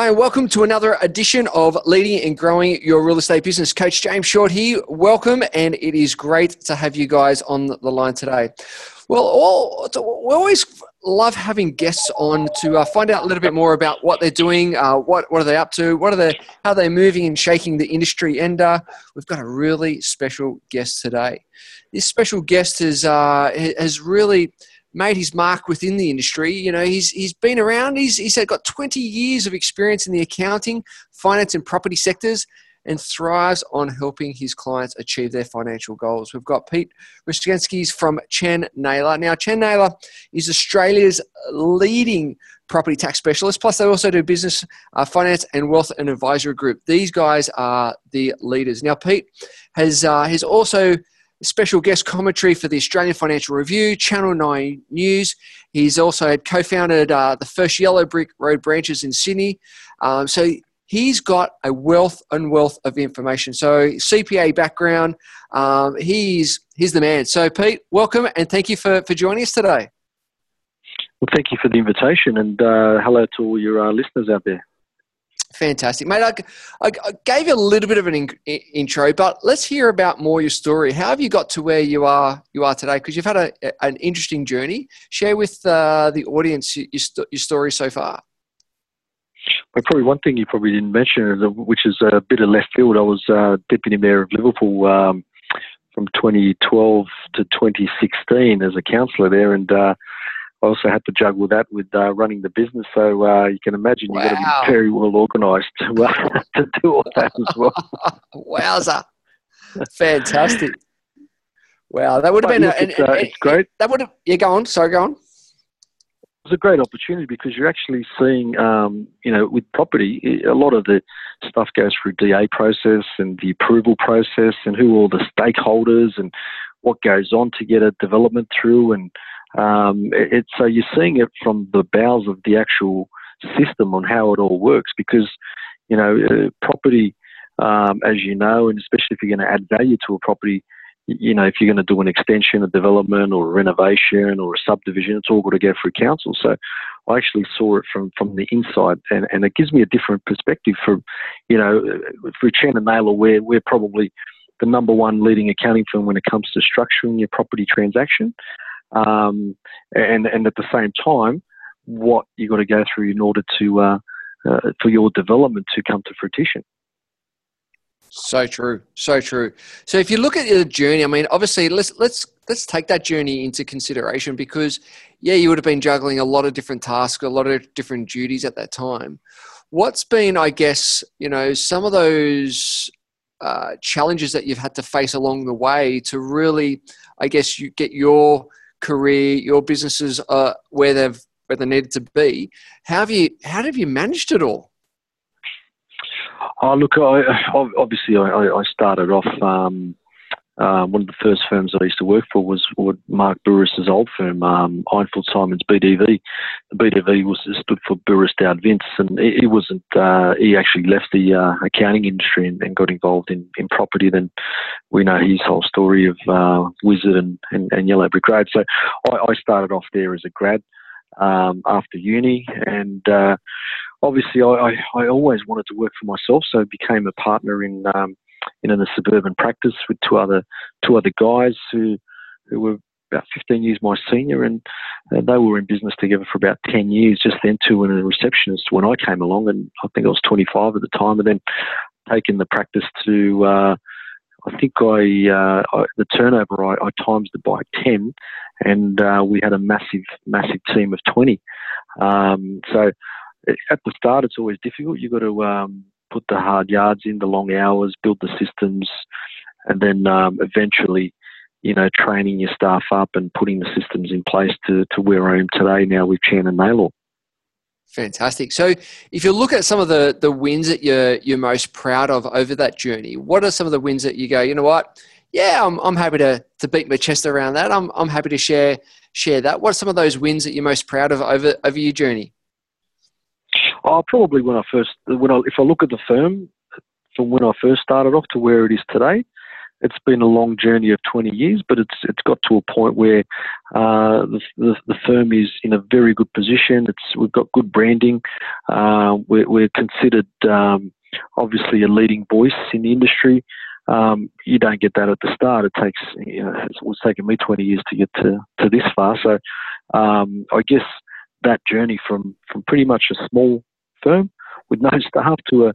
Hi, and welcome to another edition of Leading and Growing Your Real Estate Business. Coach James Short here. Welcome, and it is great to have you guys on the line today. Well, all, we always love having guests on to uh, find out a little bit more about what they're doing, uh, what what are they up to, what are they, how they're moving and shaking the industry. And uh, we've got a really special guest today. This special guest has uh, has really made his mark within the industry. You know, he's he's been around. He's he's got 20 years of experience in the accounting, finance, and property sectors, and thrives on helping his clients achieve their financial goals. We've got Pete Ristevski from Chan Naylor. Now, Chan Naylor is Australia's leading property tax specialist. Plus, they also do business, uh, finance, and wealth and advisory group. These guys are the leaders. Now, Pete has uh, has also special guest commentary for the Australian Financial Review, Channel 9 News. He's also had co-founded uh, the first Yellow Brick Road branches in Sydney. Um, so he's got a wealth and wealth of information. So CPA background, um, he's he's the man. So Pete, welcome and thank you for, for joining us today. Well, thank you for the invitation and uh, hello to all your uh, listeners out there. Fantastic, mate. I, I, gave you a little bit of an in, intro, but let's hear about more your story. How have you got to where you are you are today? Because you've had a, an interesting journey. Share with uh, the audience your, your story so far. Well, probably one thing you probably didn't mention, which is a bit of left field. I was uh, deputy mayor of Liverpool um, from 2012 to 2016 as a councillor there, and uh, also had to juggle that with uh, running the business. So uh, you can imagine you've got to be very well organised to, uh, to do all that as well. Wowza. Fantastic. Wow, that would have been look, a, it's, uh, it's, great. That would have. Yeah, go on. Sorry, go on. It's a great opportunity because you're actually seeing, um, you know, with property, a lot of the stuff goes through DA process and the approval process and who all the stakeholders and what goes on to get a development through and um, it, so you're seeing it from the bowels of the actual system on how it all works because, you know, uh, property, um, as you know, and especially if you're going to add value to a property, you know, if you're going to do an extension, a development, or a renovation, or a subdivision, it's all got to go through council. So I actually saw it from, from the inside, and, and it gives me a different perspective. For you know, for Chan and Naylor, we're we're probably the number one leading accounting firm when it comes to structuring your property transaction um, and and at the same time, what you've got to go through in order to uh, uh, for your development to come to fruition. So true, so true. So if you look at the journey, I mean, obviously, let's let's let's take that journey into consideration because, yeah, you would have been juggling a lot of different tasks, a lot of different duties at that time. What's been, I guess, you know, some of those uh, challenges that you've had to face along the way to really, I guess, you get your career, your businesses are where they've where they needed to be. How have you how have you managed it all? Oh, look, I, obviously I, I started off. Um, uh, one of the first firms I used to work for was Mark Bouris's old firm, um, Simons BDV. The BDV was stood for Bouris Dowd Vince, and he, wasn't. Uh, he actually left the uh, accounting industry and, and, got involved in, in property. Then we know his whole story of uh, Wizard and, and, and, Yellow Brick Road. So I, I, started off there as a grad um, after uni, and uh, obviously I, I, I, always wanted to work for myself, so I became a partner in. Um, in a suburban practice with two other two other guys who who were about 15 years my senior, and they were in business together for about 10 years. Just then, two and a receptionist when I came along, and I think I was 25 at the time, and then taking the practice to. Uh, I think I, uh, I the turnover I, I, times it by 10, and uh, we had a massive, massive team of 20. Um, so at the start, it's always difficult. You've got to um, put the hard yards in, the long hours, build the systems, and then um, eventually, you know, training your staff up and putting the systems in place to, to where I am today now with Chan and Naylor. Fantastic. So, if you look at some of the, the wins that you're you're most proud of over that journey, what are some of the wins that you go, you know what? Yeah, I'm, I'm happy to, to beat my chest around that. I'm, I'm happy to share share that. What are some of those wins that you're most proud of over over your journey? Oh, probably when I first when I if I look at the firm from when I first started off to where it is today, it's been a long journey of 20 years, but it's it's got to a point where uh, the, the, the firm is in a very good position. It's we've got good branding. Uh, we're, we're, considered um, obviously a leading voice in the industry. Um, you don't get that at the start. It takes you know it's, it's taken me 20 years to get to, to this far. So um, I guess that journey from from pretty much a small firm with no staff to a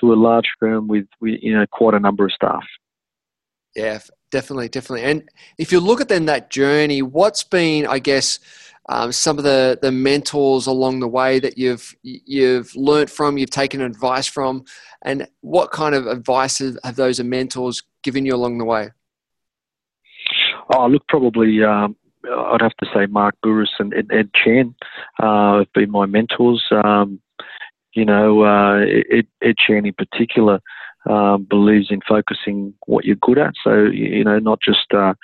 to a large firm with, with you know quite a number of staff. Yeah, definitely, definitely. And if you look at then that journey, what's been, I guess, um, some of the the mentors along the way that you've you've learnt from, you've taken advice from, and what kind of advice have those mentors given you along the way? Oh, look, probably um, I'd have to say Mark Bouris and Ed Chan uh, have been my mentors. Um, you know, uh, Ed, Chan in particular um, believes in focusing what you're good at. So, you know, not just uh,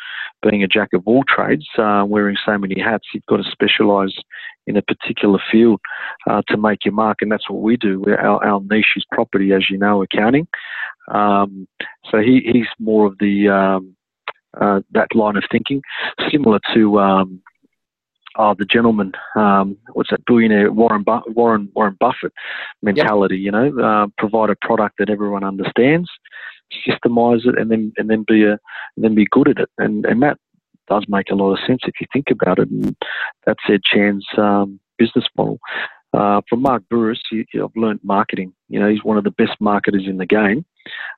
being a jack of all trades, uh, wearing so many hats, you've got to specialise in a particular field uh, to make your mark. And that's what we do. Our, our, niche is property, as you know, accounting. Um, so he, he's more of the um, uh, that line of thinking, similar to um, oh, the gentleman, um, what's that billionaire Warren Bu- Warren Warren Buffett mentality. Yep. You know, uh, provide a product that everyone understands, systemize it, and then and then be a and then be good at it. And and that does make a lot of sense if you think about it. And that's Ed Chan's um, business model. Uh, from Mark Bouris, I've learned marketing. You know, he's one of the best marketers in the game.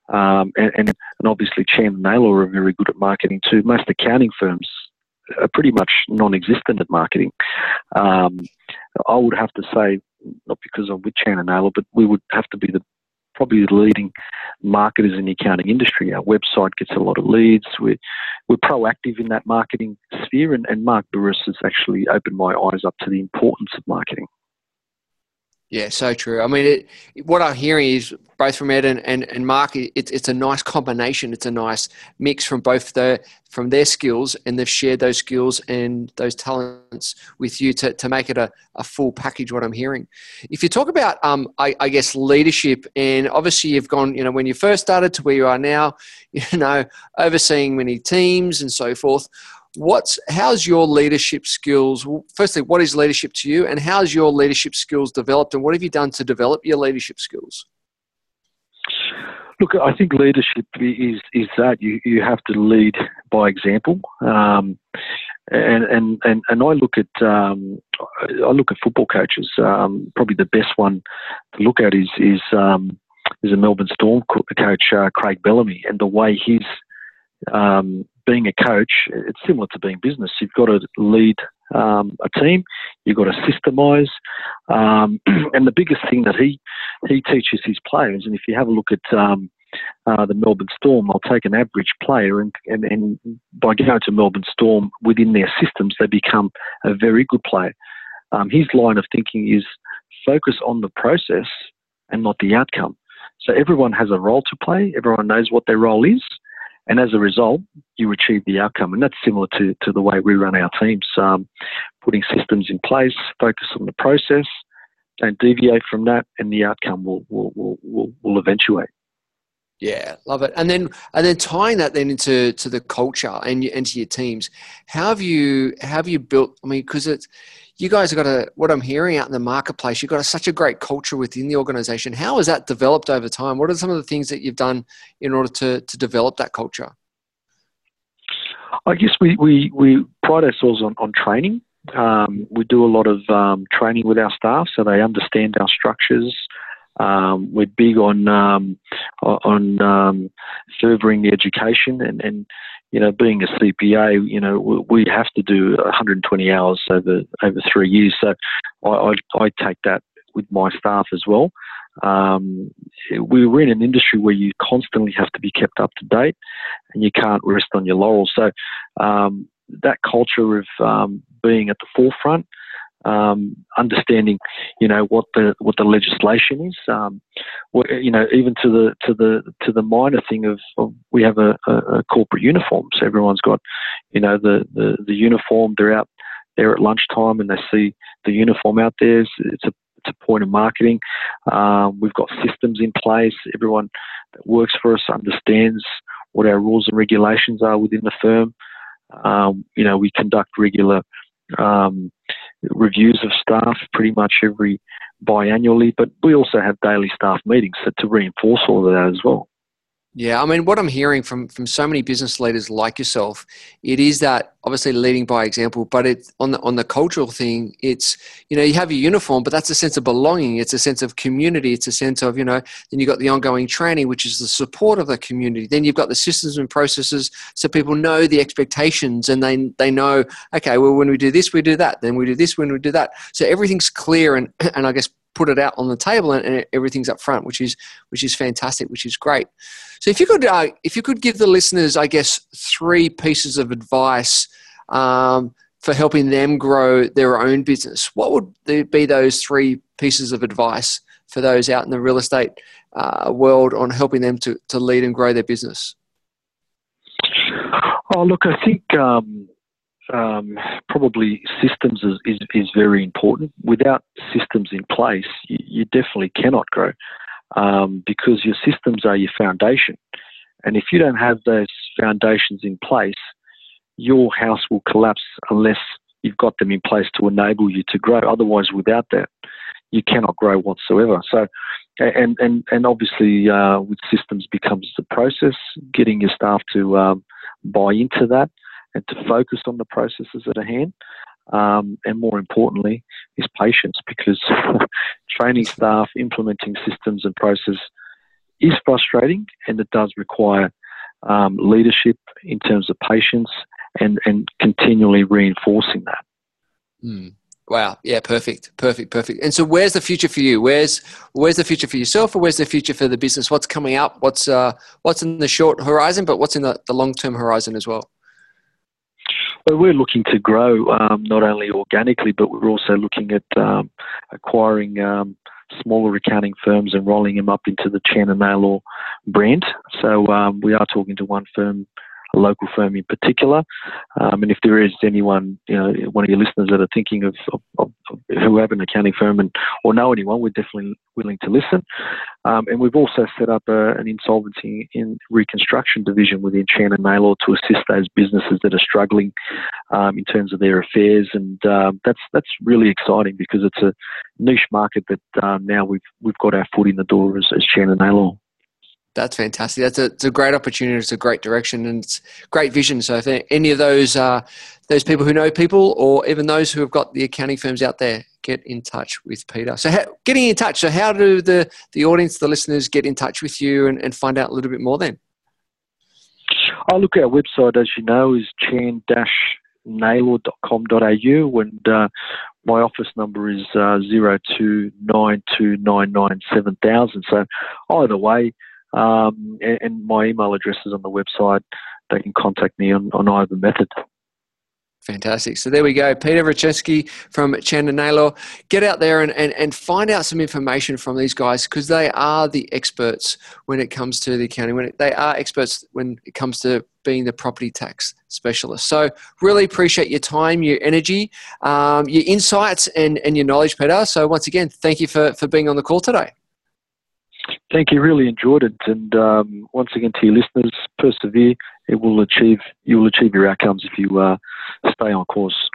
Um, and, and, and obviously Chan and Naylor are very good at marketing too. Most accounting firms are pretty much non-existent at marketing. Um, I would have to say, not because I'm with Chan and Naylor, but we would have to be the probably the leading marketers in the accounting industry. Our website gets a lot of leads. We're, we're proactive in that marketing sphere, and, and Mark Bouris has actually opened my eyes up to the importance of marketing. Yeah, so true. I mean, it, what I'm hearing is both from Ed and, and, and Mark, it's, it's a nice combination. It's a nice mix from both the, from their skills, and they've shared those skills and those talents with you to, to make it a, a full package, what I'm hearing. If you talk about, um, I, I guess, leadership, and obviously you've gone, you know, when you first started to where you are now, you know, overseeing many teams and so forth what's how's your leadership skills? Firstly what is leadership to you and how's your leadership skills developed and what have you done to develop your leadership skills? Look i think leadership is is that. You you have to lead by example. Um, and, and and and I look at um, I look at football coaches. Um, probably the best one to look at is is um, is a Melbourne Storm coach, uh, Craig Bellamy, and the way he's um, being a coach, it's similar to being business. You've got to lead um, a team. You've got to systemize. Um, and the biggest thing that he he teaches his players, and if you have a look at um, uh, the Melbourne Storm, they'll take an average player, and, and, and by going to Melbourne Storm within their systems, they become a very good player. Um, his line of thinking is focus on the process and not the outcome. So everyone has a role to play. Everyone knows what their role is. And as a result, you achieve the outcome. And that's similar to, to the way we run our teams, um, putting systems in place, focus on the process, don't deviate from that, and the outcome will, will, will, will, will eventuate. Yeah, love it. And then and then tying that then into to the culture and into your teams. How have you how have you built? I mean, because it's you guys have got a what I'm hearing out in the marketplace. You've got a, such a great culture within the organization. How has that developed over time? What are some of the things that you've done in order to to develop that culture? I guess we we, we pride ourselves on on training. Um, we do a lot of um, training with our staff so they understand our structures. Um, we're big on um, on um, furthering the education and, and you know being a CPA, you know we have to do 120 hours over over three years. So I, I, I take that with my staff as well. Um, we're in an industry where you constantly have to be kept up to date, and you can't rest on your laurels. So um, that culture of um, being at the forefront um, understanding, you know, what the what the legislation is. Um, you know, even to the to the to the minor thing of, of we have a, a, corporate uniform, so everyone's got, you know, the, the the uniform. They're out there at lunchtime and they see the uniform out there. It's, it's a it's a point of marketing. Um, we've got systems in place. Everyone that works for us understands what our rules and regulations are within the firm. Um, you know, we conduct regular um, reviews of staff pretty much every biannually, but we also have daily staff meetings to reinforce all of that as well. Yeah, I mean, what I'm hearing from from so many business leaders like yourself, it is that obviously leading by example, but it on the on the cultural thing, it's you know you have your uniform, but that's a sense of belonging. It's a sense of community. It's a sense of you know. Then you've got the ongoing training, which is the support of the community. Then you've got the systems and processes, so people know the expectations and they they know okay, well when we do this, we do that. Then we do this when we do that. So everything's clear and and I guess put it out on the table and, and, everything's up front, which is which is fantastic, which is great. So if you could uh, if you could give the listeners, I guess, three pieces of advice um, for helping them grow their own business, what would be those three pieces of advice for those out in the real estate uh, world on helping them to, to lead and grow their business? Oh, look, I think um, um, probably systems is, is, is, very important. Without systems in place, you, you definitely cannot grow um, because your systems are your foundation. And if you don't have those foundations in place, your house will collapse unless you've got them in place to enable you to grow. Otherwise, without that, you cannot grow whatsoever. So, and and and obviously, uh, with systems becomes the process. Getting your staff to um, buy into that and to focus on the processes at hand. Um, and more importantly, is patience because training staff, implementing systems and process is frustrating and it does require um, leadership in terms of patience and, and continually reinforcing that. Mm. Wow. Yeah. Perfect. Perfect. Perfect. And so, where's the future for you? Where's Where's the future for yourself, or where's the future for the business? What's coming up? What's uh, What's in the short horizon, but what's in the, the long term horizon as well? We're looking to grow um, not only organically, but we're also looking at um, acquiring um, smaller accounting firms and rolling them up into the Chan and Naylor brand. So um, we are talking to one firm a local firm in particular. Um, and if there is anyone, you know, one of your listeners that are thinking of, of, of, who have an accounting firm and or know anyone, we're definitely willing to listen. Um, and we've also set up a, an insolvency in reconstruction division within Chan and Naylor to assist those businesses that are struggling um, in terms of their affairs. And um, that's that's really exciting because it's a niche market that um, now we've we've got our foot in the door as, as Chan and Naylor. That's fantastic. That's a, it's a great opportunity. It's a great direction, and it's great vision. So, if any of those uh, those people who know people, or even those who have got the accounting firms out there, get in touch with Peter. So, how, getting in touch. So, how do the the audience, the listeners, get in touch with you and, and find out a little bit more? Then, oh, look, at our website, as you know, is chan naylor.com.au and uh, my office number is uh, 0292997000. So either way, um, and, and, my email address is on the website. They can contact me on, on either method. Fantastic. So there we go. Peter Ristevski from Chan and Get out there and, and, and find out some information from these guys because they are the experts when it comes to the accounting. When it, they are experts when it comes to being the property tax specialist. So really appreciate your time, your energy, um, your insights and, and your knowledge, Peter. So once again, thank you for, for being on the call today. Thank you. Really enjoyed it. And um, once again, to your listeners, persevere. It will achieve. You will achieve your outcomes if you uh, stay on course.